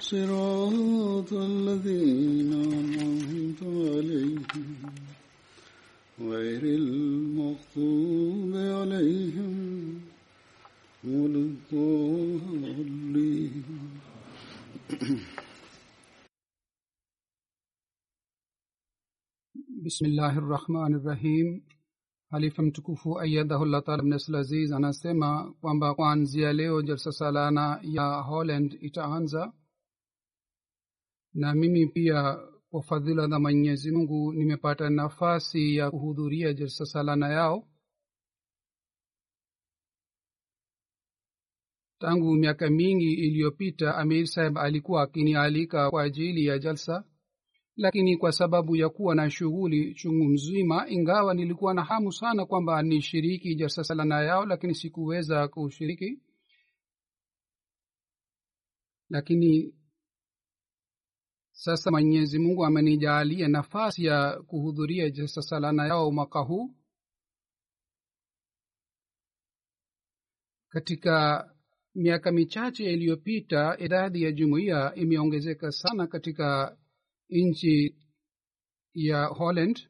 صراط الذين أنعمت عليهم غير المغضوب عليهم ولا الضالين. bismillahi rahmani rahim halifa mtukufu ayadahullah taala bnasl aziz anasema kwamba kuanzia leo jalsa salana ya holland itaanza. Na mimi pia kwa fadhila za mwenyezi mungu nimepata nafasi ya kuhudhuria jalsa salana yao. Tangu miaka mingi iliyopita amir saheb alikuwa akinialika kwa ajili ya jalsa lakini kwa sababu ya kuwa na shughuli chungu mzima ingawa nilikuwa na hamu sana kwamba nishiriki jasasalana yao lakini sikuweza kushiriki. Lakini sasa mwenyezi mungu amenijaalia nafasi ya kuhudhuria jasasalana yao mwaka huu. Katika miaka michache iliyopita idadi ya jumuiya imeongezeka sana katika nchi ya holland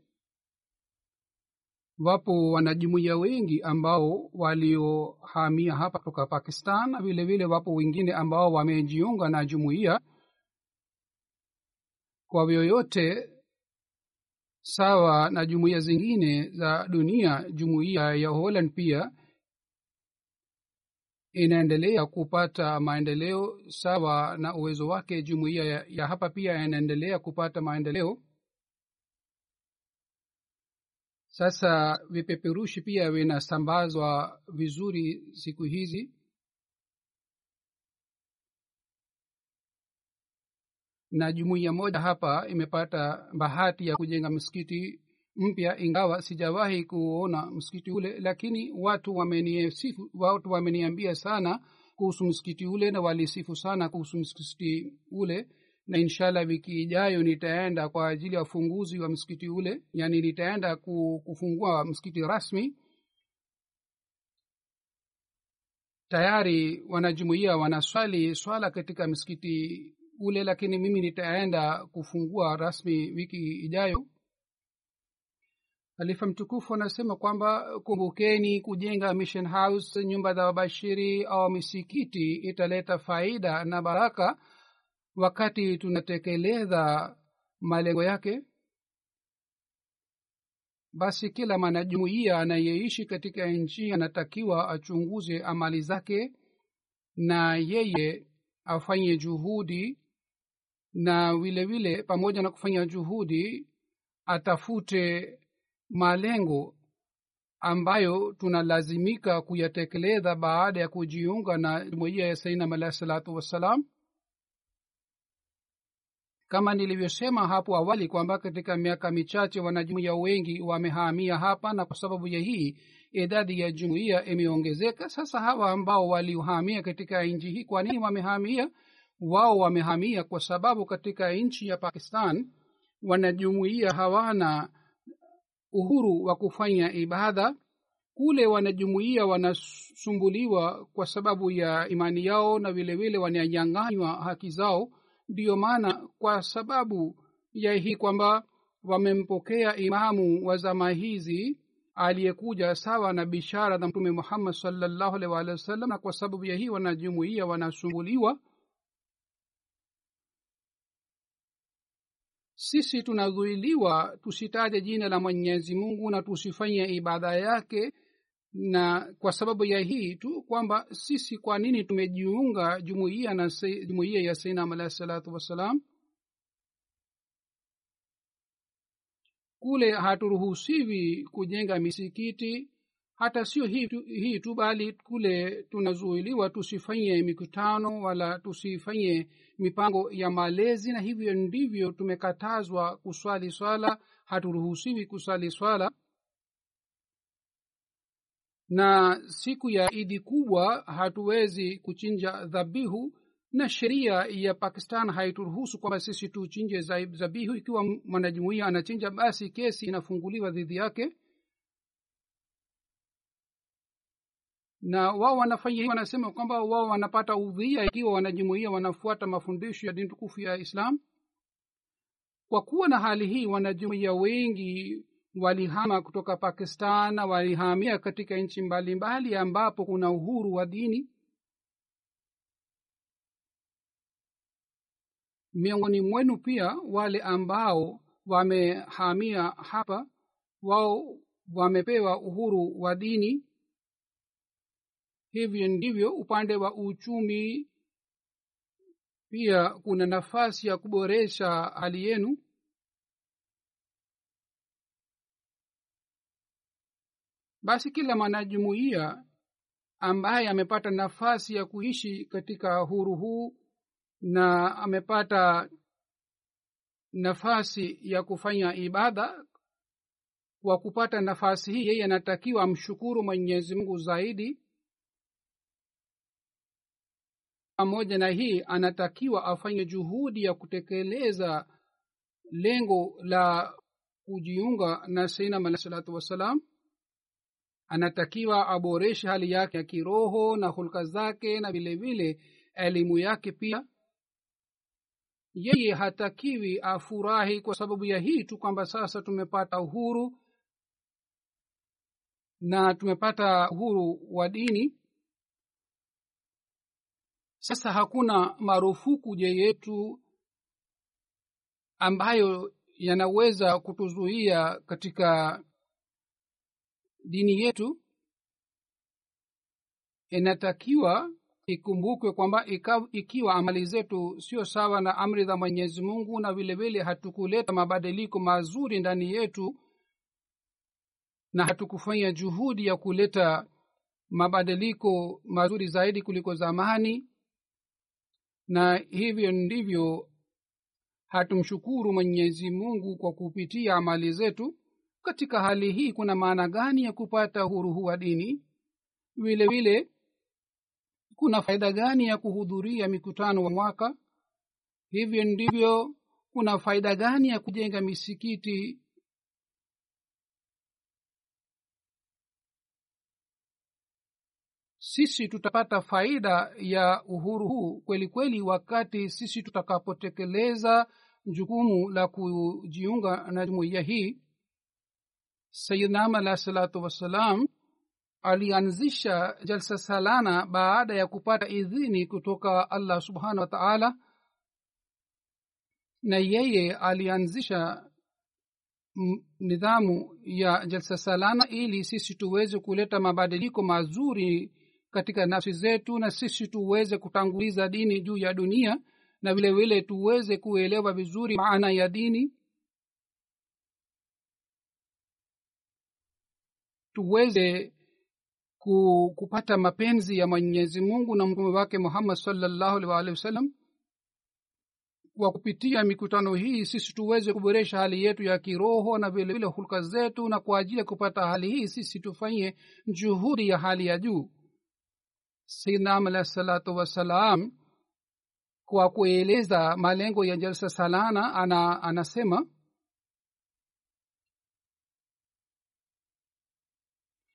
wapo wanajumuiya wengi ambao waliohamia hapa kutoka pakistan na vile vile wapo wengine ambao wamejiunga na jumuiya. Kwa vyoyote sawa na jumuiya zingine za dunia jumuiya ya holland pia inaendelea kupata maendeleo sawa na uwezo wake jumuiya ya, ya hapa pia inaendelea kupata maendeleo. Sasa vipeperushi pia vinasambazwa vizuri siku hizi. Na jumuiya moja hapa imepata bahati ya kujenga msikiti mpya ingawa sijawahi kuona msikiti ule lakini watu wamenisifu watu wameniambia sana kuhusu msikiti ule na walisifu sana kuhusu msikiti ule. Na inshallah wiki ijayo nitaenda kwa ajili ya ufunguzi wa msikiti ule yani nitaenda kufungua msikiti rasmi. Tayari wanajumuia wanaswali swala katika msikiti ule lakini mimi nitaenda kufungua rasmi wiki ijayo halifa mtukufu anasema kwamba kumbukeni kujenga mission house nyumba za wabashiri au misikiti italeta faida na baraka wakati tunatekeleza malengo yake. Basi kila mwanajumuiya anayeishi katika nchi anatakiwa achunguze amali zake na yeye afanye juhudi na vile vile pamoja na kufanya juhudi atafute malengo ambayo tunalazimika kuyatekeleza baada ya kujiunga na jumuiya ya sainam alahi salatu wassalam. Kama nilivyosema hapo awali kwamba katika miaka michache wanajumuiya wengi wamehamia hapa na kwa sababu ya hii idadi ya jumuiya imeongezeka. Sasa hawa ambao waliohamia katika nchi hii kwa nini wamehamia? Wao wamehamia kwa sababu katika nchi ya pakistan wanajumuia hawana uhuru wa kufanya ibada kule wanajumuia wanasumbuliwa kwa sababu ya imani yao na vile vile wananyang'anywa haki zao. Ndiyo maana kwa sababu ya hii kwamba wamempokea imamu wa zama hizi aliyekuja sawa na bishara za mtume muhammad salllahu alih waalihi na kwa sababu ya hii wanajumuia wanasumbuliwa sisi tunazuiliwa tusitaje jina la mwenyezi mungu na tusifanye ibada yake na kwa sababu ya hii tu kwamba sisi kwa nini tumejiunga jumuiya na jumuiya ya sainam alahi salatu wassalam? Kule haturuhusiwi kujenga misikiti hata sio hii tu, hii tu bali kule tunazuiliwa tusifanye mikutano wala tusifanye mipango ya malezi na hivyo ndivyo tumekatazwa kuswali swala. Haturuhusiwi kuswali swala. Na siku ya idi kubwa hatuwezi kuchinja dhabihu na sheria ya pakistan haituruhusu kwamba sisi tuchinje dhabihu. Ikiwa mwanajumuia anachinja basi kesi inafunguliwa dhidi yake na wao wanafanya hivi wanasema kwamba wao wanapata udhia ikiwa wanajumuia wanafuata mafundisho ya dini tukufu ya islam. Kwa kuwa na hali hii wanajumuia wengi walihama kutoka pakistan walihamia katika nchi mbalimbali ambapo kuna uhuru wa dini. Miongoni mwenu pia wale ambao wamehamia hapa wao wamepewa uhuru wa dini hivyo ndivyo upande wa uchumi. Pia kuna nafasi ya kuboresha hali yenu. Basi kila mwanajumuiya ambaye amepata nafasi ya kuishi katika huru huu na amepata nafasi ya kufanya ibada kwa kupata nafasi hii yeye anatakiwa amshukuru mwenyezi mungu zaidi pamoja na hii anatakiwa afanye juhudi ya kutekeleza lengo la kujiunga na sainam alahi salatu wassalam. Anatakiwa aboreshe hali yake ya kiroho na hulka zake na vile vile elimu yake pia. Yeye hatakiwi afurahi kwa sababu ya hii tu kwamba sasa tumepata uhuru na tumepata uhuru wa dini sasa hakuna marufuku je yetu ambayo yanaweza kutuzuia katika dini yetu? Inatakiwa ikumbukwe kwamba ikiwa amali zetu sio sawa na amri za mwenyezi mungu na vilevile hatukuleta mabadiliko mazuri ndani yetu na hatukufanya juhudi ya kuleta mabadiliko mazuri zaidi kuliko zamani na hivyo ndivyo hatumshukuru mwenyezi mungu kwa kupitia amali zetu. Katika hali hii kuna maana gani ya kupata huruhu wa dini? Vile vile kuna faida gani ya kuhudhuria mikutano wa mwaka? Hivyo ndivyo kuna faida gani ya kujenga misikiti sisi tutapata faida ya uhuru huu. Kweli kweli wakati sisi tutakapotekeleza jukumu la kujiunga na jumuiya hii sayidnam alahi salatu wassalam alianzisha jalsa salana baada ya kupata idhini kutoka allah subhanahu wa taala na yeye alianzisha nidhamu ya jalsa salana ili sisi tuweze kuleta mabadiliko mazuri katika nafsi zetu na sisi tuweze kutanguliza dini juu ya dunia na vile vile tuweze kuelewa vizuri maana ya dini. Tuweze kupata mapenzi ya mwenyezi mungu na mtume wake muhammad salllahu alih wasallam. Kwa kupitia mikutano hii sisi tuweze kuboresha hali yetu ya kiroho na vilevile hulka zetu na kwa ajili ya kupata hali hii sisi tufanye juhudi ya hali ya juu saidnam alahi wassalam kwa kueleza malengo ya jalsa salana ana, anasema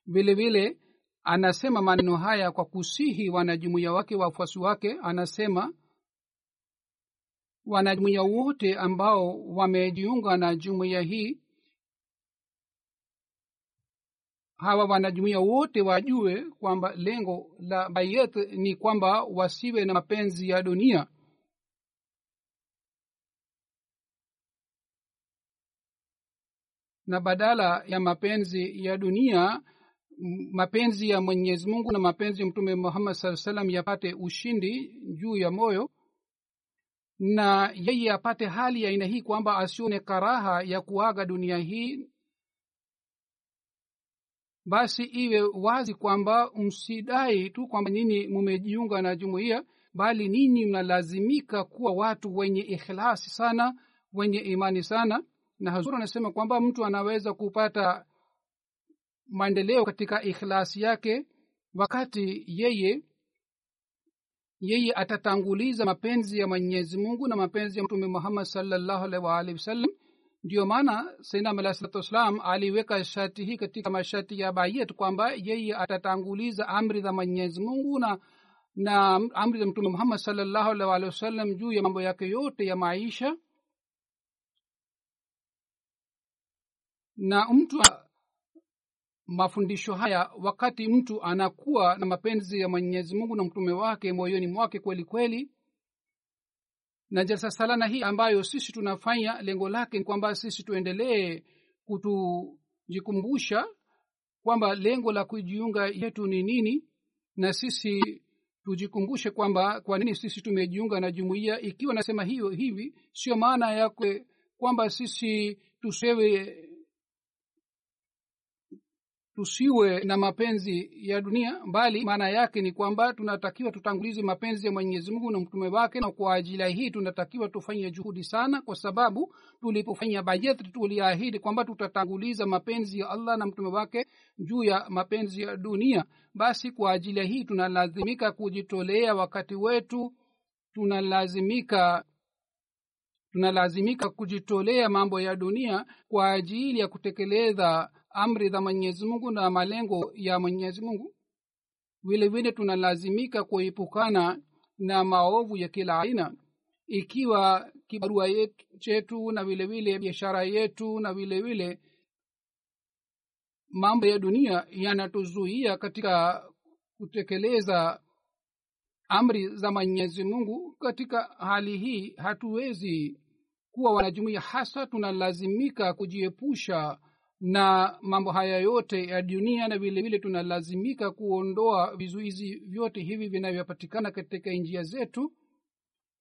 vile vile anasema maneno haya kwa kusihi wanajumuiya wake wafuasi wake anasema wanajumuiya wote ambao wamejiunga na jumuiya hii hawa wanajumuia wote wajue kwamba lengo la bayet ni kwamba wasiwe na mapenzi ya dunia. Na badala ya mapenzi ya dunia mapenzi ya mwenyezi mungu na mapenzi ya mtume muhammad saa salam yapate ushindi juu ya moyo na yeye apate hali ya aina hii kwamba asione karaha ya kuaga dunia hii basi iwe wazi kwamba msidai tu kwamba nyinyi mumejiunga na jumuiya bali ninyi mnalazimika kuwa watu wenye ikhlasi sana wenye imani sana. Na hazur anasema kwamba mtu anaweza kupata maendeleo katika ikhlasi yake wakati yeye yeye atatanguliza mapenzi ya mwenyezi mungu na mapenzi ya mtume muhammad salllahu alaihi waalihi wasallam ndiyo maana sainam alah salatu wassalam aliweka shati hii katika mashati ya bayet kwamba yeye atatanguliza amri za mwenyezi mungu na na amri za mtume muhammad salllahu alaihi waalihi wasallam juu ya mambo yake yote ya maisha. Na mtu mafundisho haya wakati mtu anakuwa na mapenzi ya mwenyezi mungu na mtume wake moyoni mwake kweli kweli na jalsa salana hii ambayo sisi tunafanya lengo lake kwamba sisi tuendelee kutujikumbusha kwamba lengo la kujiunga yetu ni nini na sisi tujikumbushe kwamba kwa nini sisi tumejiunga na jumuiya. Ikiwa nasema hiyo hivi sio maana yake kwamba sisi tusewe tusiwe na mapenzi ya dunia bali maana yake ni kwamba tunatakiwa tutangulize mapenzi ya mwenyezi mungu na mtume wake na kwa ajili hii tunatakiwa tufanye juhudi sana kwa sababu tulipofanya bajeti tuliahidi kwamba tutatanguliza mapenzi ya allah na mtume wake juu ya mapenzi ya dunia. Basi kwa ajili hii tunalazimika kujitolea wakati wetu tunalazimika tunalazimika kujitolea mambo ya dunia kwa ajili ya kutekeleza amri za mwenyezi mungu na malengo ya mwenyezi mungu. Vile vile tunalazimika kuepukana na maovu ya kila aina ikiwa kibarua chetu na vile vile biashara yetu na vile vile mambo ya dunia yanatuzuia katika kutekeleza amri za mwenyezi mungu. Katika hali hii hatuwezi kuwa wanajumuia hasa tunalazimika kujiepusha na mambo haya yote ya dunia na vile vile tunalazimika kuondoa vizuizi vyote hivi vinavyopatikana katika njia zetu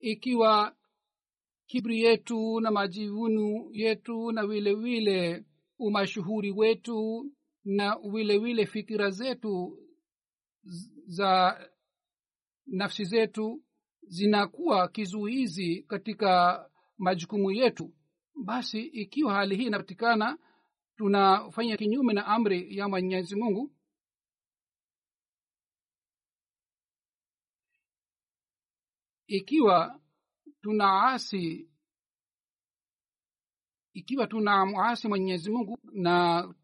ikiwa kibri yetu na majivunu yetu na vile vile umashuhuri wetu na vile vile fikira zetu za nafsi zetu zinakuwa kizuizi katika majukumu yetu basi ikiwa hali hii inapatikana tunafanya kinyume na amri ya mwenyezi mungu? Ikiwa tunaasi ikiwa tunamwasi mwenyezi mungu na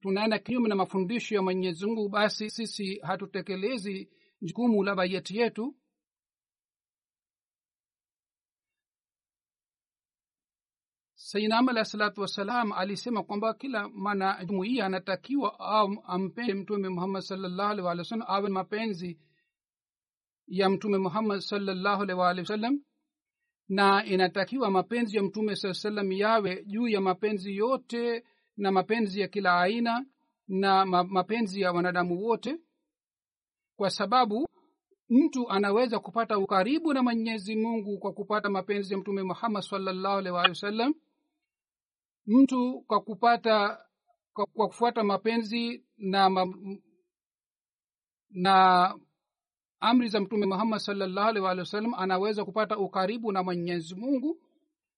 tunaenda kinyume na mafundisho ya mwenyezi mungu basi sisi hatutekelezi jukumu la bayeti yetu sainam alahi salatu wassalam alisema kwamba kila mana jumuia anatakiwa ampende mtume muhammad salllahu alih walih wasallam awe mapenzi ya mtume muhammad salllahu alih walih wasallam na inatakiwa mapenzi ya mtume saa salam yawe juu ya mapenzi yote na mapenzi ya kila aina na mapenzi ya wanadamu wote kwa sababu mtu anaweza kupata ukaribu na mwenyezi mungu kwa kupata mapenzi ya mtume muhammad salllahu alih walih wasallam mtu kwa kupata kwa, kwa kufuata mapenzi na ma, na amri za mtume muhammad salllahu alih walih wasallam anaweza kupata ukaribu na mwenyezi mungu.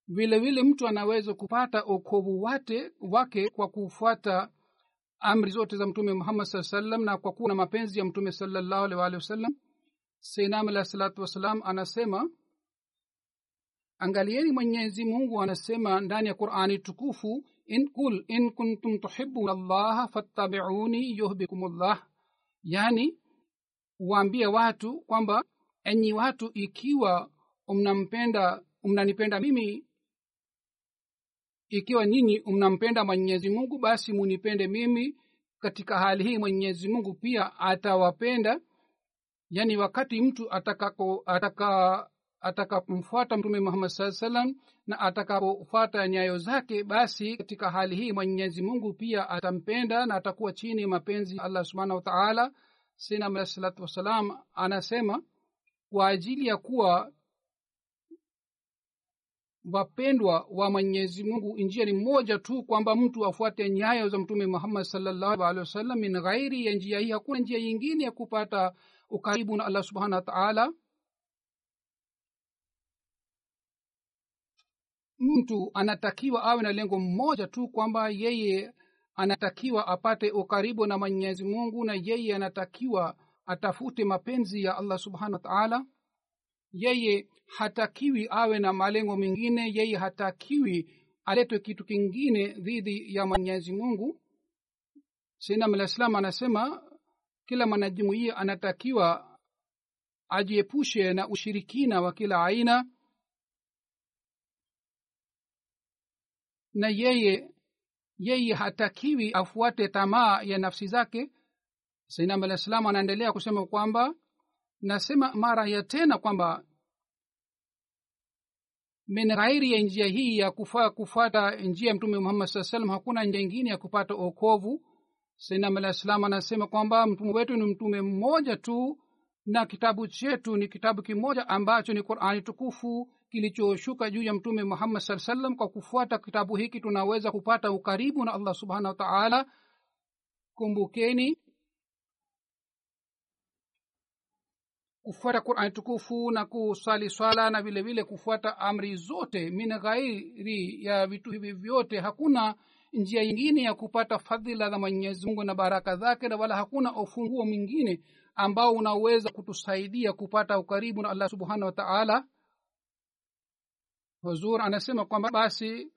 Vile vile mtu anaweza kupata okovu wate wake kwa kufuata amri zote za mtume muhammad saa salam na kwa kuwa na mapenzi ya mtume salllahu alih walih wasallam seinam alahi salatu wassalam anasema angalieni mwenyezi mungu anasema ndani ya qurani tukufu in kul in kuntum tuhibuna llaha fattabiuni yuhbikum llah yani waambie watu kwamba enyi watu ikiwa mnampenda mnanipenda mimi ikiwa nyinyi mnampenda mwenyezi mungu basi munipende mimi. Katika hali hii mwenyezi mungu pia atawapenda. Yaani wakati mtu atakako ataka atakapomfuata mtume muhammad saa salam na atakapofuata nyayo zake basi katika hali hii mwenyezi mungu pia atampenda na atakuwa chini mapenzi allah subhanahu wataala sinam alah salatu wassalam anasema kwa ajili ya kuwa wapendwa wa mwenyezi mungu njia ni moja tu kwamba mtu afuate nyayo za mtume muhammad salllahu alehi wasallam min ghairi ya njia hii hakuna njia yingine ya kupata ukaribu na allah subhanahu wataala mtu anatakiwa awe na lengo mmoja tu kwamba yeye anatakiwa apate ukaribu na mwenyezi mungu na yeye anatakiwa atafute mapenzi ya allah subhanahu wataala yeye hatakiwi awe na malengo mengine yeye hatakiwi aletwe kitu kingine dhidi ya mwenyezi mungu. Alah anasema kila mwanajumuia anatakiwa ajiepushe na ushirikina wa kila aina na yeye yeye hatakiwi afuate tamaa ya nafsi zake. Sainam alah salam anaendelea kusema kwamba nasema mara ya tena kwamba min ghairi ya njia hii ya kufa, kufata njia ya mtume muhammad saa salam hakuna njia ingine ya kupata okovu sainam alah salam anasema kwamba mtume wetu ni mtume mmoja tu na kitabu chetu ni kitabu kimoja ambacho ni qurani tukufu kilichoshuka juu ya mtume muhammad saa salam kwa kufuata kitabu hiki tunaweza kupata ukaribu na allah subhanahu wa taala. Kumbukeni kufuata qurani tukufu na kusali swala na vile vile kufuata amri zote min ghairi ya vitu hivi vyote hakuna njia yingine ya kupata fadhila za mwenyezi mungu na baraka zake na wala hakuna ufunguo mwingine ambao unaweza kutusaidia kupata ukaribu na allah subhanahu wa taala. Huzur anasema kwamba basi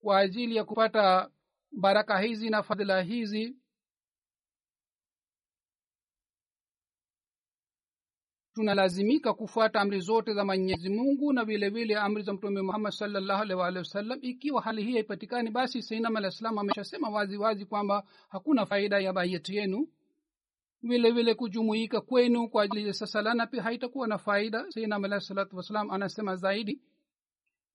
kwa ajili ya kupata baraka hizi na fadhila hizi tunalazimika kufuata amri zote za mwenyezi mungu na vile vile amri za mtume muhammad salllahu alih waalihi wasallam. Ikiwa hali hii haipatikani basi sainam alah salam ameshasema wazi wazi kwamba hakuna faida ya bayeti yenu vile vile kujumuika kwenu kwa ajili ya sasalana pia haitakuwa na faida. Sainam alah salatu wassalam anasema zaidi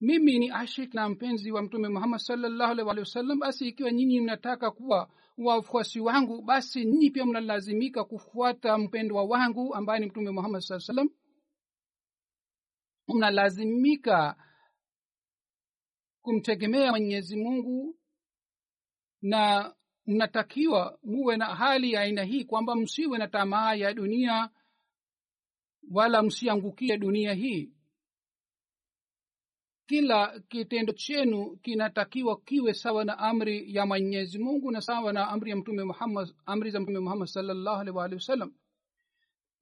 mimi ni ashik na mpenzi wa mtume muhammad salllahu alih wasallam basi ikiwa nyinyi mnataka kuwa wafuasi wangu basi nyinyi pia mnalazimika kufuata mpendwa wangu ambaye ni mtume muhammad saa salam mnalazimika kumtegemea mwenyezi mungu na mnatakiwa muwe na hali ya aina hii kwamba msiwe na tamaa ya dunia wala msiangukie dunia hii. Kila kitendo chenu kinatakiwa kiwe sawa na amri ya mwenyezi mungu na sawa na amri ya mtume muhammad amri za mtume muhammad salllahu alih waalihi wasallam.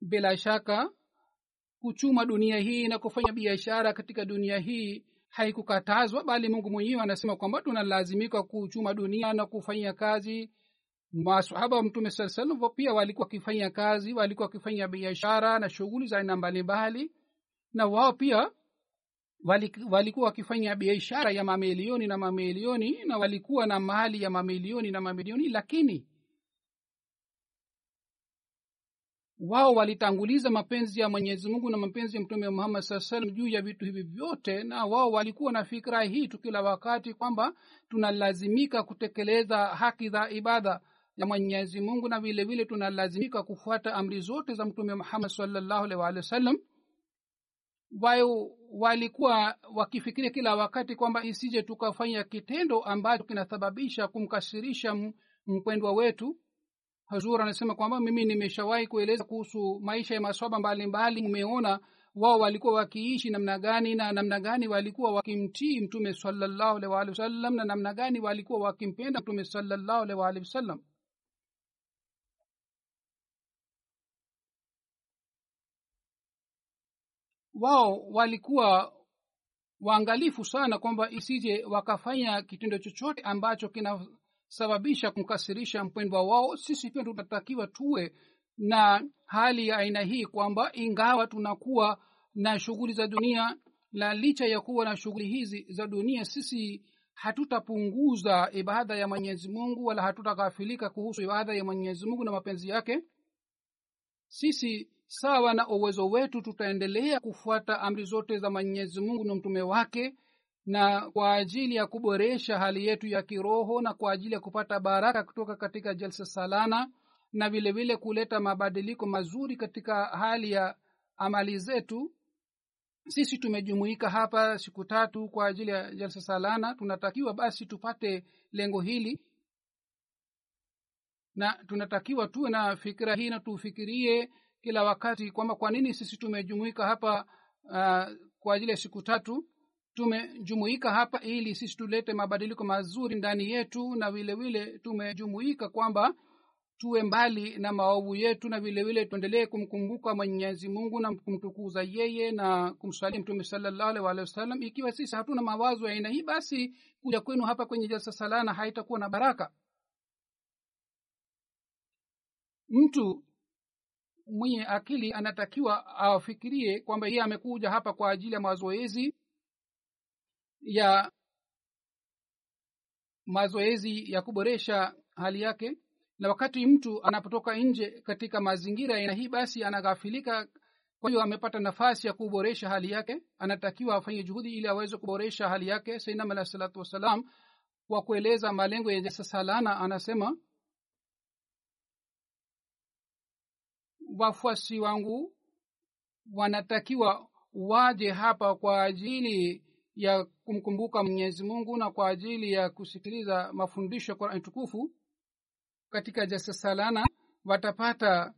Bila shaka kuchuma dunia hii na kufanya biashara katika dunia hii haikukatazwa bali mungu mwenyewe anasema kwamba tunalazimika kuchuma dunia na kufanya kazi. Masahaba wa mtume saa salam pia walikuwa wakifanya kazi walikuwa wakifanya biashara na shughuli za aina mbalimbali na wao pia walikuwa wakifanya biashara ya mamilioni na mamilioni na walikuwa na mali ya mamilioni na mamilioni lakini wao walitanguliza mapenzi ya mwenyezi mungu na mapenzi ya mtume muhammad saa salam juu ya vitu hivi vyote na wao walikuwa na fikira hii tu kila wakati kwamba tunalazimika kutekeleza haki za ibada ya mwenyezi mungu na vile vile tunalazimika kufuata amri zote za mtume muhammad salllahu alih waalihi wa sallam wao walikuwa wakifikiria kila wakati kwamba isije tukafanya kitendo ambacho kinasababisha kumkasirisha mpendwa wetu hazur anasema kwamba mimi nimeshawahi kueleza kuhusu maisha ya maswaba mbalimbali. Mmeona wao walikuwa wakiishi namna gani na namna gani walikuwa wakimtii mtume salallahu alih waalihi wasallam na namna gani walikuwa wakimpenda mtume salallahu alih waalihi wasallam. Wao walikuwa waangalifu sana kwamba isije wakafanya kitendo chochote ambacho kinasababisha kumkasirisha mpendwa wao sisi pia tunatakiwa tuwe na hali ya aina hii kwamba ingawa tunakuwa na shughuli za dunia na licha ya kuwa na shughuli hizi za dunia sisi hatutapunguza ibada ya mwenyezi mungu wala hatutaghafilika kuhusu ibada ya mwenyezi mungu na mapenzi yake. Sisi sawa na uwezo wetu tutaendelea kufuata amri zote za mwenyezi mungu na mtume wake na kwa ajili ya kuboresha hali yetu ya kiroho na kwa ajili ya kupata baraka kutoka katika jalsa salana na vile vile kuleta mabadiliko mazuri katika hali ya amali zetu. Sisi tumejumuika hapa siku tatu kwa ajili ya jalsa salana. Tunatakiwa basi tupate lengo hili na tunatakiwa tuwe na fikira hii na tufikirie kila wakati kwamba kwa nini sisi tumejumuika hapa uh, kwa ajili ya siku tatu tumejumuika hapa ili sisi tulete mabadiliko mazuri ndani yetu na vile vile tumejumuika kwamba tuwe mbali na maovu yetu na vile vile tuendelee kumkumbuka mwenyezi mungu na kumtukuza yeye na kumswalia mtume salallahu alaihi wasallam ikiwa sisi hatuna mawazo ya aina hii basi kuja kwenu hapa kwenye jalsa salana haitakuwa na baraka. Mtu mwenye akili anatakiwa afikirie kwamba yeye amekuja hapa kwa ajili ya mazoezi ya mazoezi ya kuboresha hali yake. Na wakati mtu anapotoka nje katika mazingira ya hii basi anaghafilika. Kwa hiyo amepata nafasi ya kuboresha hali yake. Anatakiwa afanye juhudi ili aweze kuboresha hali yake. Sainam alah salatu wassalam kwa kueleza malengo ya salana anasema wafuasi wangu wanatakiwa waje hapa kwa ajili ya kumkumbuka mwenyezi mungu na kwa ajili ya kusikiliza mafundisho ya qurani tukufu katika jasasalana watapata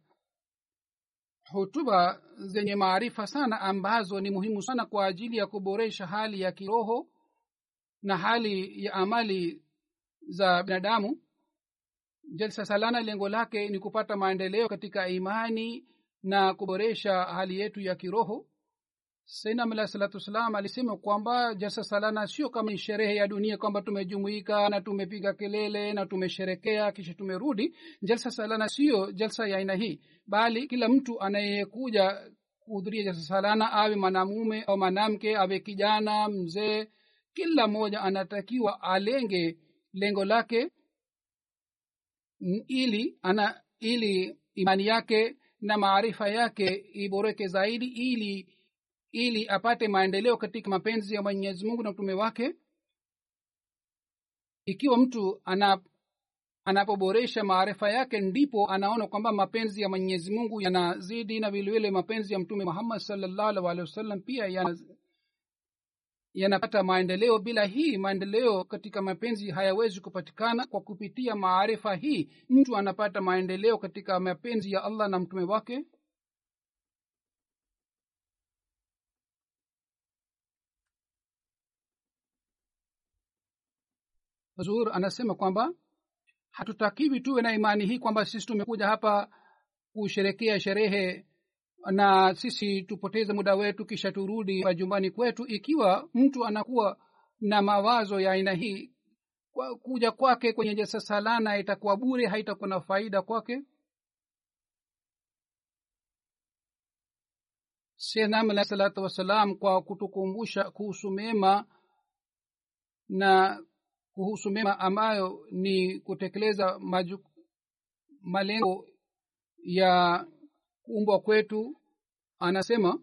hutuba zenye maarifa sana ambazo ni muhimu sana kwa ajili ya kuboresha hali ya kiroho na hali ya amali za binadamu. Jalsa salana lengo lake ni kupata maendeleo katika imani na kuboresha hali yetu ya kiroho sainam alah salatu wassalam alisema kwamba jalsa salana sio kama sherehe ya dunia kwamba tumejumuika na tumepiga kelele na tumesherekea kisha tumerudi. Jalsa salana sio jalsa ya aina hii bali kila mtu anayekuja kuhudhuria jalsa salana awe mwanamume au mwanamke awe kijana mzee kila mmoja anatakiwa alenge lengo lake ili ana ili imani yake na maarifa yake iboreke zaidi ili ili apate maendeleo katika mapenzi ya mwenyezi mungu na mtume wake. Ikiwa mtu anap, anapoboresha maarifa yake ndipo anaona kwamba mapenzi ya mwenyezi mungu yanazidi na vilevile mapenzi ya mtume muhammad salllahu alih wasallam pia yana yanapata maendeleo. Bila hii maendeleo katika mapenzi hayawezi kupatikana kwa kupitia maarifa hii. Mtu anapata maendeleo katika mapenzi ya allah na mtume wake zur anasema kwamba hatutakiwi tuwe na imani hii kwamba sisi tumekuja hapa kusherekea sherehe na sisi tupoteze muda wetu kisha turudi majumbani kwetu. Ikiwa mtu anakuwa na mawazo ya aina hii kwa kuja kwake kwenye jasa salana itakuwa bure haitakuwa na faida kwake. Senam alahi salatu wassalam kwa kutukumbusha kuhusu mema na kuhusu mema ambayo ni kutekeleza malengo ya kuumbwa kwetu anasema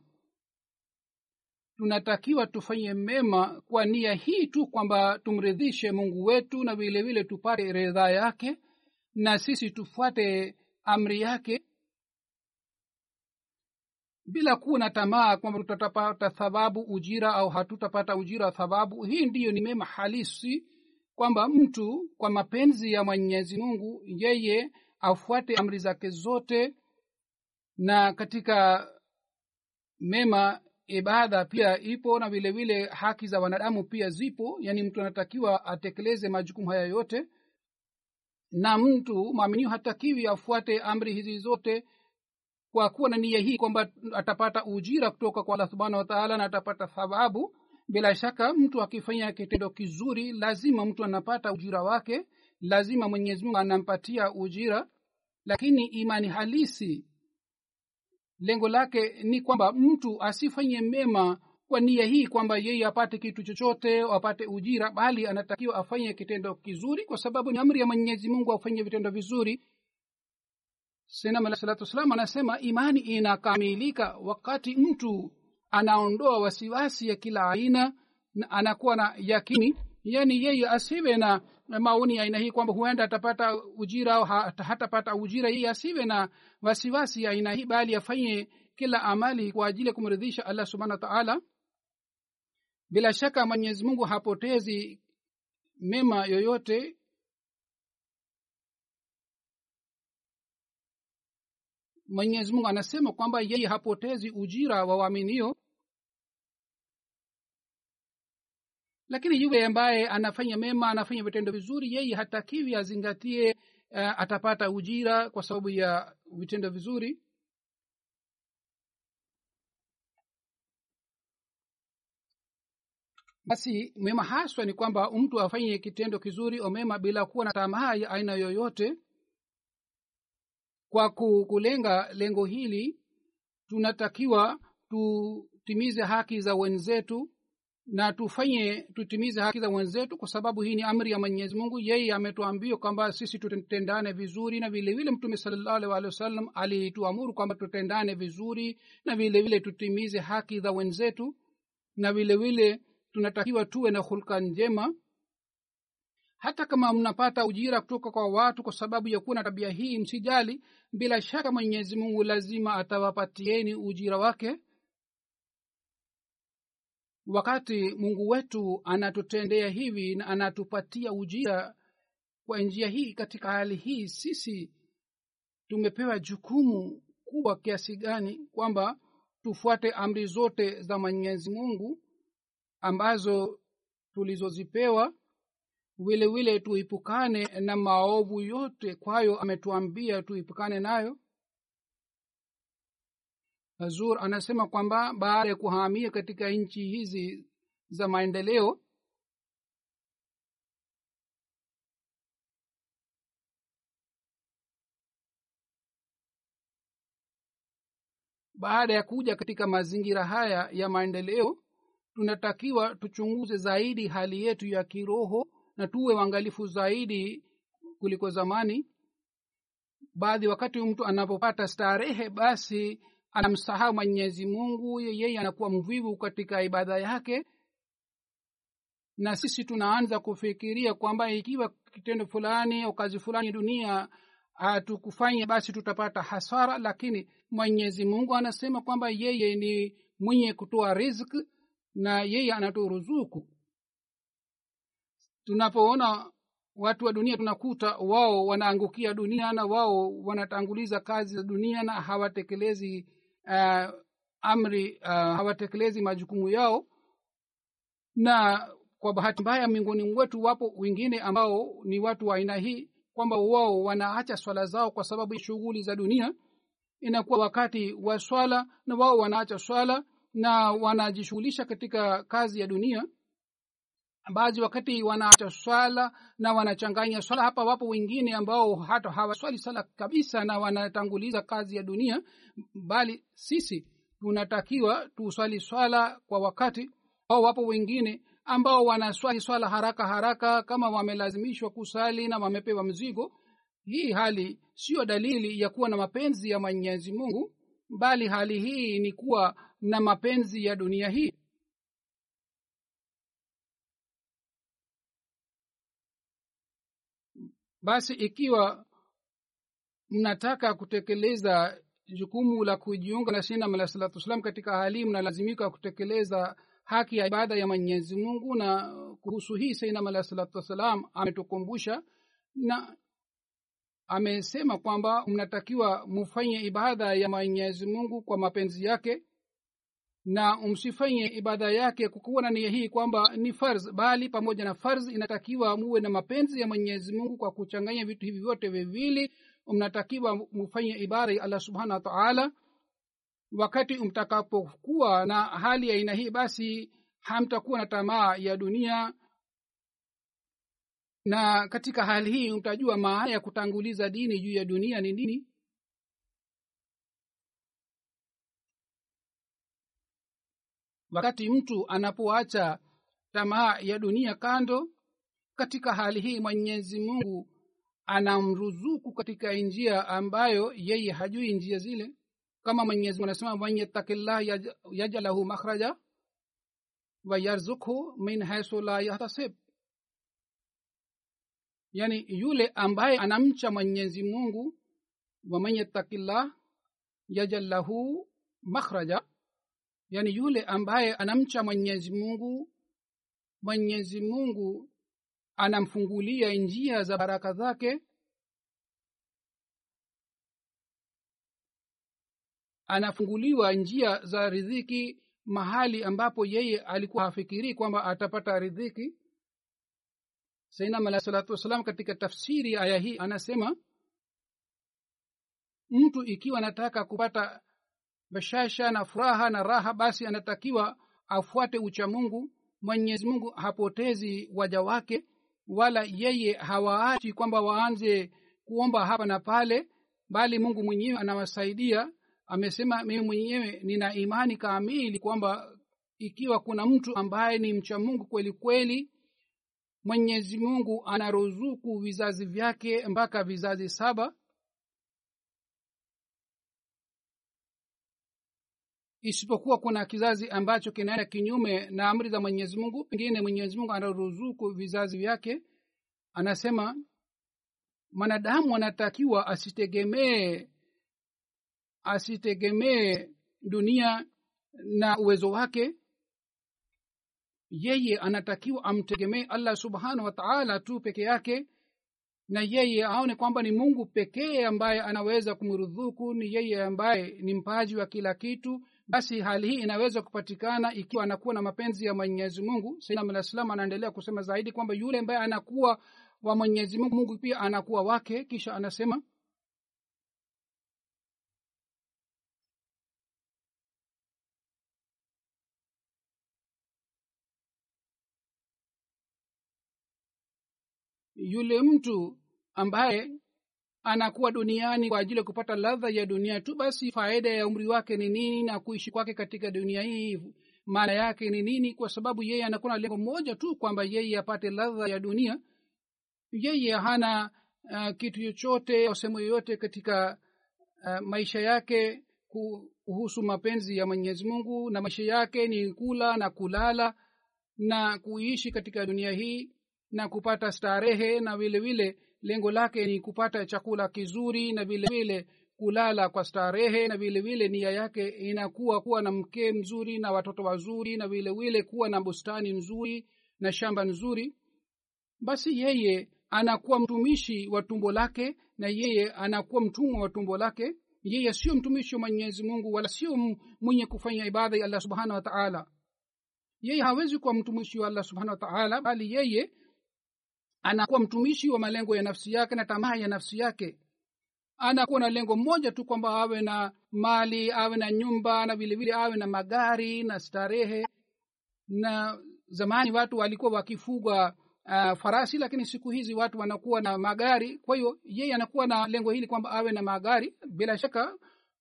tunatakiwa tufanye mema kwa nia hii tu kwamba tumridhishe mungu wetu na vile vile tupate ridhaa yake na sisi tufuate amri yake bila kuwa na tamaa kwamba tutapata thababu ujira au hatutapata ujira thababu hii ndiyo ni mema halisi kwamba mtu kwa mapenzi ya mwenyezi mungu yeye afuate amri zake zote na katika mema ibada pia ipo na vile vile haki za wanadamu pia zipo. Yaani mtu anatakiwa atekeleze majukumu haya yote na mtu mwaminio hatakiwi afuate amri hizi zote kwa kuwa na nia hii kwamba atapata ujira kutoka kwa allah subhanahu wataala na atapata thawabu bila shaka mtu akifanya kitendo kizuri lazima mtu anapata ujira wake lazima mwenyezi mungu anampatia ujira. Lakini imani halisi lengo lake ni kwamba mtu asifanye mema kwa nia hii kwamba yeye apate kitu chochote apate ujira bali anatakiwa afanye kitendo kizuri kwa sababu ni amri ya mwenyezi mungu afanye vitendo vizuri. Senam salatu wassalam anasema imani inakamilika wakati mtu anaondoa wasiwasi ya kila aina na anakuwa na yakini. Yani yeye asiwe na maoni ya aina hii kwamba huenda atapata ujira au hatapata ujira. Yeye asiwe na wasiwasi ya aina hii bali afanye kila amali kwa ajili ya kumridhisha allah subhanahu wa taala. Bila shaka mwenyezi mungu hapotezi mema yoyote mwenyezi mungu anasema kwamba yeye hapotezi ujira wa waaminio. Lakini yule ambaye anafanya mema anafanya vitendo vizuri yeye hatakiwi azingatie uh, atapata ujira kwa sababu ya vitendo vizuri. Basi mema haswa ni kwamba mtu afanye kitendo kizuri omema bila kuwa na tamaa ya aina yoyote kwa kulenga lengo hili tunatakiwa tutimize haki za wenzetu na tufanye tutimize haki za wenzetu kwa sababu hii ni amri ya mwenyezi mungu. Yeye ametuambia kwamba sisi tutendane vizuri na vile vile mtume walih wasallam alituamuru kwamba tutendane vizuri na vile vile tutimize haki za wenzetu na vile vile tunatakiwa tuwe na hulka njema hata kama mnapata ujira kutoka kwa watu kwa sababu ya kuwa na tabia hii msijali. Bila shaka mwenyezi mungu lazima atawapatieni ujira wake. Wakati mungu wetu anatutendea hivi na anatupatia ujira kwa njia hii katika hali hii sisi tumepewa jukumu kubwa kiasi gani kwamba tufuate amri zote za mwenyezi mungu ambazo tulizozipewa vile vile tuipukane na maovu yote kwayo ametuambia tuipukane nayo. Hazur anasema kwamba baada ya kuhamia katika nchi hizi za maendeleo baada ya kuja katika mazingira haya ya maendeleo tunatakiwa tuchunguze zaidi hali yetu ya kiroho na tuwe uangalifu zaidi kuliko zamani. Baadhi wakati mtu anapopata starehe basi anamsahau mwenyezi mungu yeye anakuwa mvivu katika ibada yake. Na sisi tunaanza kufikiria kwamba ikiwa kitendo fulani au kazi fulani dunia hatukufanya basi tutapata hasara. Lakini mwenyezi mungu anasema kwamba yeye ni mwenye kutoa riziki na yeye anaturuzuku tunapoona watu wa dunia tunakuta wao wanaangukia dunia na wao wanatanguliza kazi za dunia na hawatekelezi uh, amri uh, hawatekelezi majukumu yao. Na kwa bahati mbaya miongoni mwetu wapo wengine ambao ni watu wa aina hii kwamba wao wanaacha swala zao kwa sababu shughuli za dunia. Inakuwa wakati wa swala na wao wanaacha swala na wanajishughulisha katika kazi ya dunia baadhi wakati wanaacha swala na wanachanganya swala hapa wapo wengine ambao hata hawaswali sala kabisa na wanatanguliza kazi ya dunia bali sisi tunatakiwa tuswali swala kwa wakati. Au wapo wengine ambao wanaswali swala haraka haraka kama wamelazimishwa kusali na wamepewa mzigo. Hii hali siyo dalili ya kuwa na mapenzi ya mwenyezi mungu bali hali hii ni kuwa na mapenzi ya dunia hii basi ikiwa mnataka kutekeleza jukumu la kujiunga na sinam alah salatu wassalam katika hali mnalazimika kutekeleza haki ya ibada ya mwenyezi mungu na kuhusu hii sainam alah salatu wassalam ametukumbusha na amesema kwamba mnatakiwa mufanye ibada ya mwenyezi mungu kwa mapenzi yake na msifanye ibada yake kukuwa na nia hii kwamba ni farz bali pamoja na farz inatakiwa muwe na mapenzi ya mwenyezi mungu kwa kuchanganya vitu hivi vyote viwili. Mnatakiwa mufanye ibada ya allah subhanahu wa taala. Wakati mtakapokuwa na hali ya aina hii basi hamtakuwa na tamaa ya dunia. Na katika hali hii mtajua maana ya kutanguliza dini juu ya dunia ni nini wakati mtu anapoacha tamaa ya dunia kando katika hali hii mwenyezi mungu anamruzuku katika njia ambayo yeye hajui njia zile. Kama mwenyezi mungu anasema man yattakillah yaj- yajalahu makhraja wayarzukhu min haisu la yahtasib. Yani yule ambaye anamcha mwenyezi mungu waman yattakillah yajal lahu makhraja yani yule ambaye anamcha mwenyezi mungu mwenyezi mungu anamfungulia njia za baraka zake anafunguliwa njia za ridhiki mahali ambapo yeye alikuwa hafikirii kwamba atapata ridhiki sainam alah salatu wassalam katika tafsiri ya aya hii anasema mtu ikiwa anataka kupata bashasha na furaha na raha basi anatakiwa afuate uchamungu mwenyezi mungu hapotezi waja wake wala yeye hawaachi kwamba waanze kuomba hapa na pale bali mungu mwenyewe anawasaidia. Amesema mimi mwenyewe nina imani kamili kwamba ikiwa kuna mtu ambaye ni mcha mungu kweli kweli mwenyezi mungu anaruzuku vizazi vyake mpaka vizazi saba isipokuwa kuna kizazi ambacho kinaenda kinyume na amri za mwenyezi mungu. Pengine mwenyezi mungu anaruzuku vizazi vyake. Anasema mwanadamu anatakiwa asitegemee asitegemee dunia na uwezo wake. Yeye anatakiwa amtegemee allah subhanahu wa taala tu peke yake na yeye aone kwamba ni mungu pekee ambaye anaweza kumrudhuku ni yeye ambaye ni mpaji wa kila kitu basi hali hii inaweza kupatikana ikiwa anakuwa na mapenzi ya mwenyezi mungu. Salam anaendelea kusema zaidi kwamba yule ambaye anakuwa wa mwenyezi mungu mungu pia anakuwa wake. Kisha anasema yule mtu ambaye anakuwa duniani kwa ajili ya kupata ladha ya dunia tu basi faida ya umri wake ni nini na kuishi kwake katika dunia hii maana yake ni nini? Kwa sababu yeye anakuwa na lengo moja tu kwamba yeye apate ladha ya dunia. Yeye hana uh, kitu chochote au sehemu yoyote katika uh, maisha yake kuhusu mapenzi ya mwenyezi mungu na maisha yake ni kula na kulala na kuishi katika dunia hii na kupata starehe na vile vile lengo lake ni kupata chakula kizuri na vile vile kulala kwa starehe na vile vile nia yake inakuwa kuwa na mke mzuri na watoto wazuri na vile vile kuwa na bustani nzuri na shamba nzuri. Basi yeye anakuwa mtumishi wa tumbo lake na yeye anakuwa mtumwa wa tumbo lake. Yeye sio mtumishi wa mwenyezi mungu wala sio mwenye kufanya ibada ya allah subhanahu wa taala. Yeye hawezi kuwa mtumishi wa allah subhanahu wa taala bali yeye anakuwa mtumishi wa malengo ya nafsi yake na tamaa ya nafsi yake. Anakuwa na lengo moja tu kwamba awe na mali awe na nyumba na vilevile awe na magari na starehe. Na zamani watu walikuwa wakifuga uh, farasi lakini siku hizi watu wanakuwa na magari. Kwa hiyo yeye anakuwa na lengo hili kwamba awe na magari. Bila shaka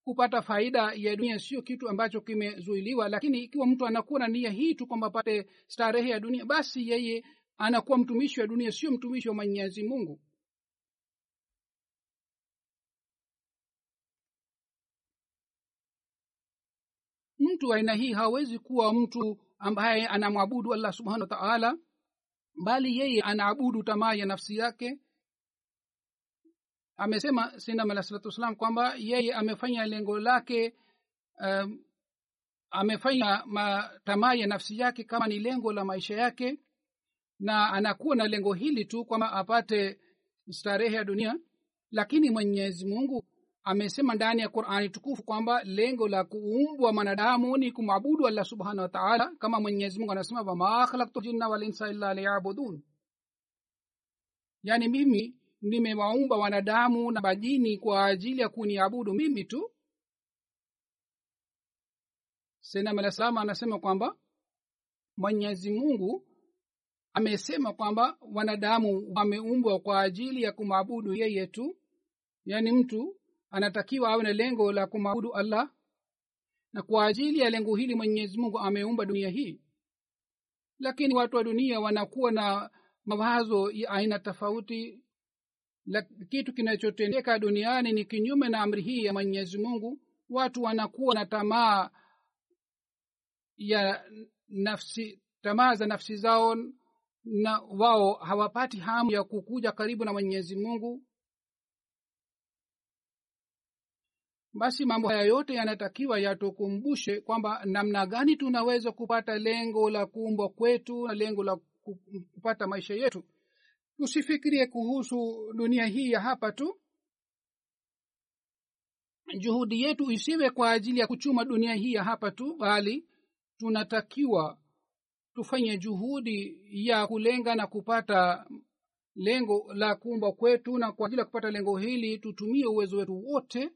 kupata faida ya dunia sio kitu ambacho kimezuiliwa. Lakini ikiwa mtu anakuwa na nia hii tu kwamba apate starehe ya dunia basi yeye anakuwa mtumishi wa dunia sio mtumishi wa mwenyezi mungu. Mtu aina hii hawezi kuwa mtu ambaye anamwabudu allah subhanahu wa taala bali yeye anaabudu tamaa ya nafsi yake. Amesema sinam kwamba yeye amefanya lengo lake um, amefanya tamaa ya nafsi yake kama ni lengo la maisha yake na anakuwa na lengo hili tu kwamba apate starehe ya dunia. Lakini mwenyezi mungu amesema ndani ya qurani tukufu kwamba lengo la kuumbwa mwanadamu ni kumwabudu allah subhanahu wa taala kama mwenyezi mungu anasema wama khalaktu jinna walinsa illa liyabudun. Yaani mimi nimewaumba wanadamu na majini kwa ajili ya kuniabudu mimi tu. Senam alah salam anasema kwamba mwenyezi mungu amesema kwamba wanadamu wameumbwa kwa ajili ya kumwabudu yeye tu. Yaani mtu anatakiwa awe na lengo la kumwabudu allah na kwa ajili ya lengo hili mwenyezi mungu ameumba dunia hii. Lakini watu wa dunia wanakuwa na mawazo ya aina tofauti kitu kinachotendeka duniani ni kinyume na amri hii ya mwenyezi mungu. Watu wanakuwa na tamaa ya nafsi tamaa za nafsi zao na wao hawapati hamu ya kukuja karibu na mwenyezi mungu? Basi mambo haya yote yanatakiwa yatukumbushe kwamba namna gani tunaweza kupata lengo la kuumbwa kwetu na lengo la kupata maisha yetu. Tusifikirie kuhusu dunia hii ya hapa tu. Juhudi yetu isiwe kwa ajili ya kuchuma dunia hii ya hapa tu bali tunatakiwa tufanye juhudi ya kulenga na kupata lengo la kuumba kwetu na kwa ajili ya kupata lengo hili tutumie uwezo wetu wote.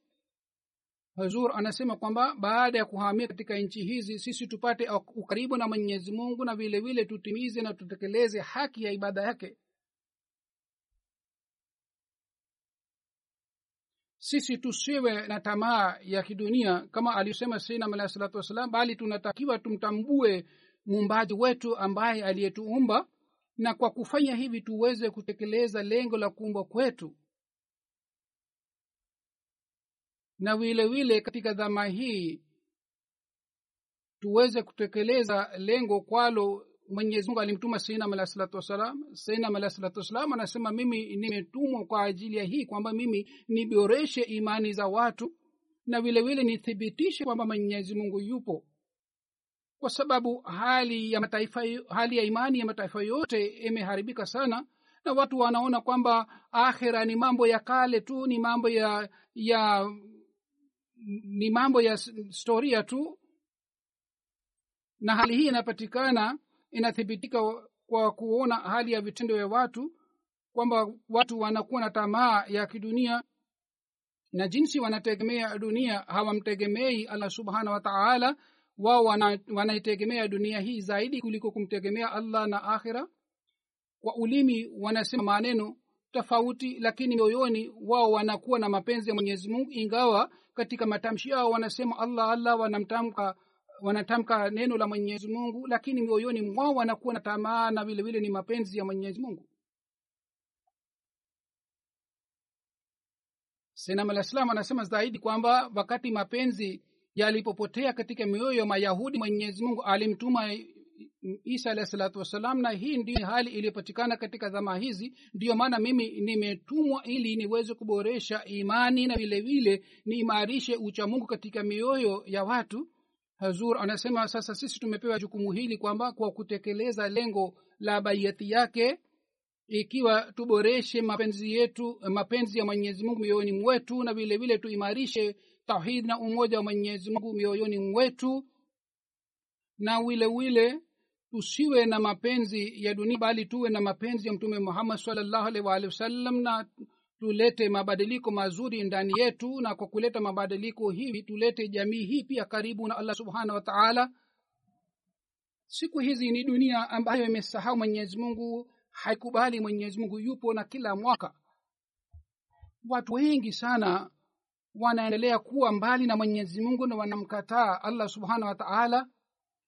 Hazur anasema kwamba baada ya kuhamia katika nchi hizi sisi tupate ukaribu na mwenyezi mungu na vile vile tutimize na tutekeleze haki ya ibada yake. Sisi tusiwe na tamaa ya kidunia kama aliyosema sainam alahi salatu wassalam bali tunatakiwa tumtambue muumbaji wetu ambaye aliyetuumba na kwa kufanya hivi tuweze kutekeleza lengo la kuumbwa kwetu. Na vile vile katika dhama hii tuweze kutekeleza lengo kwalo mwenyezi mungu alimtuma sainam alahi salatu wassalam. Sainam alahi salatu wassalam anasema mimi nimetumwa kwa ajili ya hii kwamba mimi niboreshe imani za watu na vile vile nithibitishe kwamba mwenyezi mungu yupo kwa sababu hali ya mataifa hali ya imani ya mataifa yote imeharibika sana na watu wanaona kwamba akhira ni mambo ya kale tu ni mambo ya ya ni mambo ya storia tu. Na hali hii inapatikana inathibitika kwa kuona hali ya vitendo vya watu kwamba watu wanakuwa na tamaa ya kidunia na jinsi wanategemea dunia hawamtegemei allah subhanahu wa taala wao wanaitegemea wana dunia hii zaidi kuliko kumtegemea allah na akhira. Kwa ulimi wanasema maneno tofauti lakini mioyoni wao wanakuwa na mapenzi ya mwenyezi mungu ingawa katika matamshi yao wanasema allah allah wanamtamka wanatamka neno la mwenyezi mungu lakini mioyoni mwao wanakuwa na tamaa na vile vile ni mapenzi ya mwenyezi mungu. Senam alah anasema zaidi kwamba wakati mapenzi yalipopotea katika mioyo ya mayahudi mwenyezi mungu alimtuma isa alahi salatu wassalam na hii ndio hali iliyopatikana katika dhama hizi. Ndiyo maana mimi nimetumwa ili niweze kuboresha imani na vile vile niimarishe uchamungu katika mioyo ya watu. Hazur anasema sasa sisi tumepewa jukumu hili kwamba kwa kutekeleza lengo la baiyati yake ikiwa tuboreshe mapenzi yetu mapenzi ya mwenyezi mungu mioyoni mwetu na vile vile tuimarishe tauhid na umoja wa mwenyezi mungu mioyoni mwetu na wile wile tusiwe na mapenzi ya dunia bali tuwe na mapenzi ya mtume muhammad salllahu alaihi waalihi wasallam na tulete mabadiliko mazuri ndani yetu na kwa kuleta mabadiliko hivi tulete jamii hii pia karibu na allah subhanahu wa taala. Siku hizi ni dunia ambayo imesahau mwenyezi mungu haikubali mwenyezi mungu yupo na kila mwaka. Watu wengi sana wanaendelea kuwa mbali na mwenyezi mungu na wanamkataa allah subhanahu wa taala.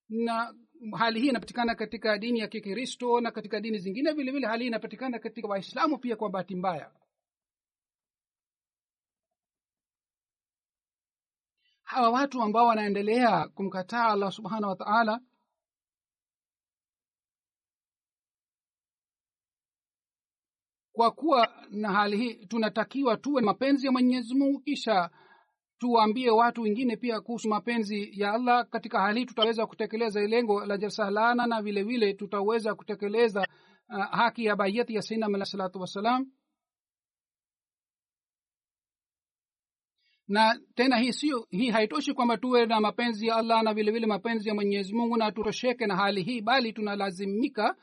Na hali hii inapatikana katika dini ya kikristo na katika dini zingine vile vile hali hii inapatikana katika waislamu pia kwa bahati mbaya. Hawa watu ambao wanaendelea kumkataa allah subhanahu wa taala kwa kuwa na hali hii tunatakiwa tuwe mapenzi ya mwenyezi mungu kisha tuwaambie watu wengine pia kuhusu mapenzi ya allah. Katika hali hii tutaweza kutekeleza lengo la jasalana na vile vile tutaweza kutekeleza uh, haki ya baiyati ya sainam alah salatu wassalam na tena hii sio hii haitoshi kwamba tuwe na mapenzi ya allah na vilevile vile mapenzi ya mwenyezi mungu na tutosheke na hali hii bali tunalazimika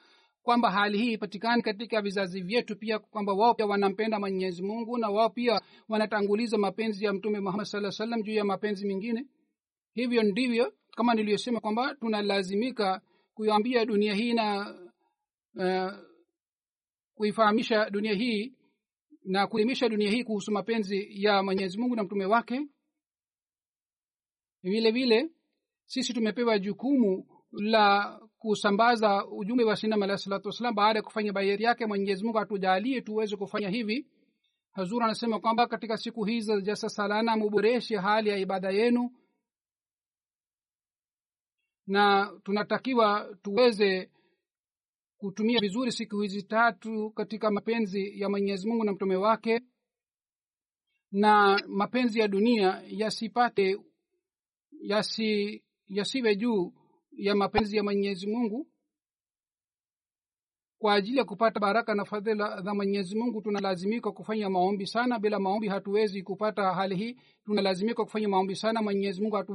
kwamba hali hii ipatikane katika vizazi vyetu pia kwamba wao pia wanampenda mwenyezi mungu na wao pia wanatanguliza mapenzi ya mtume muhammad saa salam juu ya mapenzi mengine. Hivyo ndivyo kama niliyosema kwamba tunalazimika kuiambia dunia hii na uh, kuifahamisha dunia hii na kuelimisha dunia hii kuhusu mapenzi ya mwenyezi mungu na mtume wake. Vile vile sisi tumepewa jukumu la kusambaza ujumbe wa sinam alahi salatu wassalam baada ya kufanya bayari yake mwenyezi mungu atujalie tuweze kufanya hivi. Hazur anasema kwamba katika siku hizi za salana muboreshe hali ya ibada yenu. Na tunatakiwa tuweze kutumia vizuri siku hizi tatu katika mapenzi ya mwenyezi mungu na mtume wake. Na mapenzi ya dunia yasipate yasi yasiwe juu ya mapenzi ya mwenyezi mungu kwa ajili ya kupata baraka na fadhila za mwenyezi mungu. Tunalazimika kufanya maombi sana. Bila maombi hatuwezi kupata hali hii. Tunalazimika kufanya maombi sana. Mwenyezi mungu atu,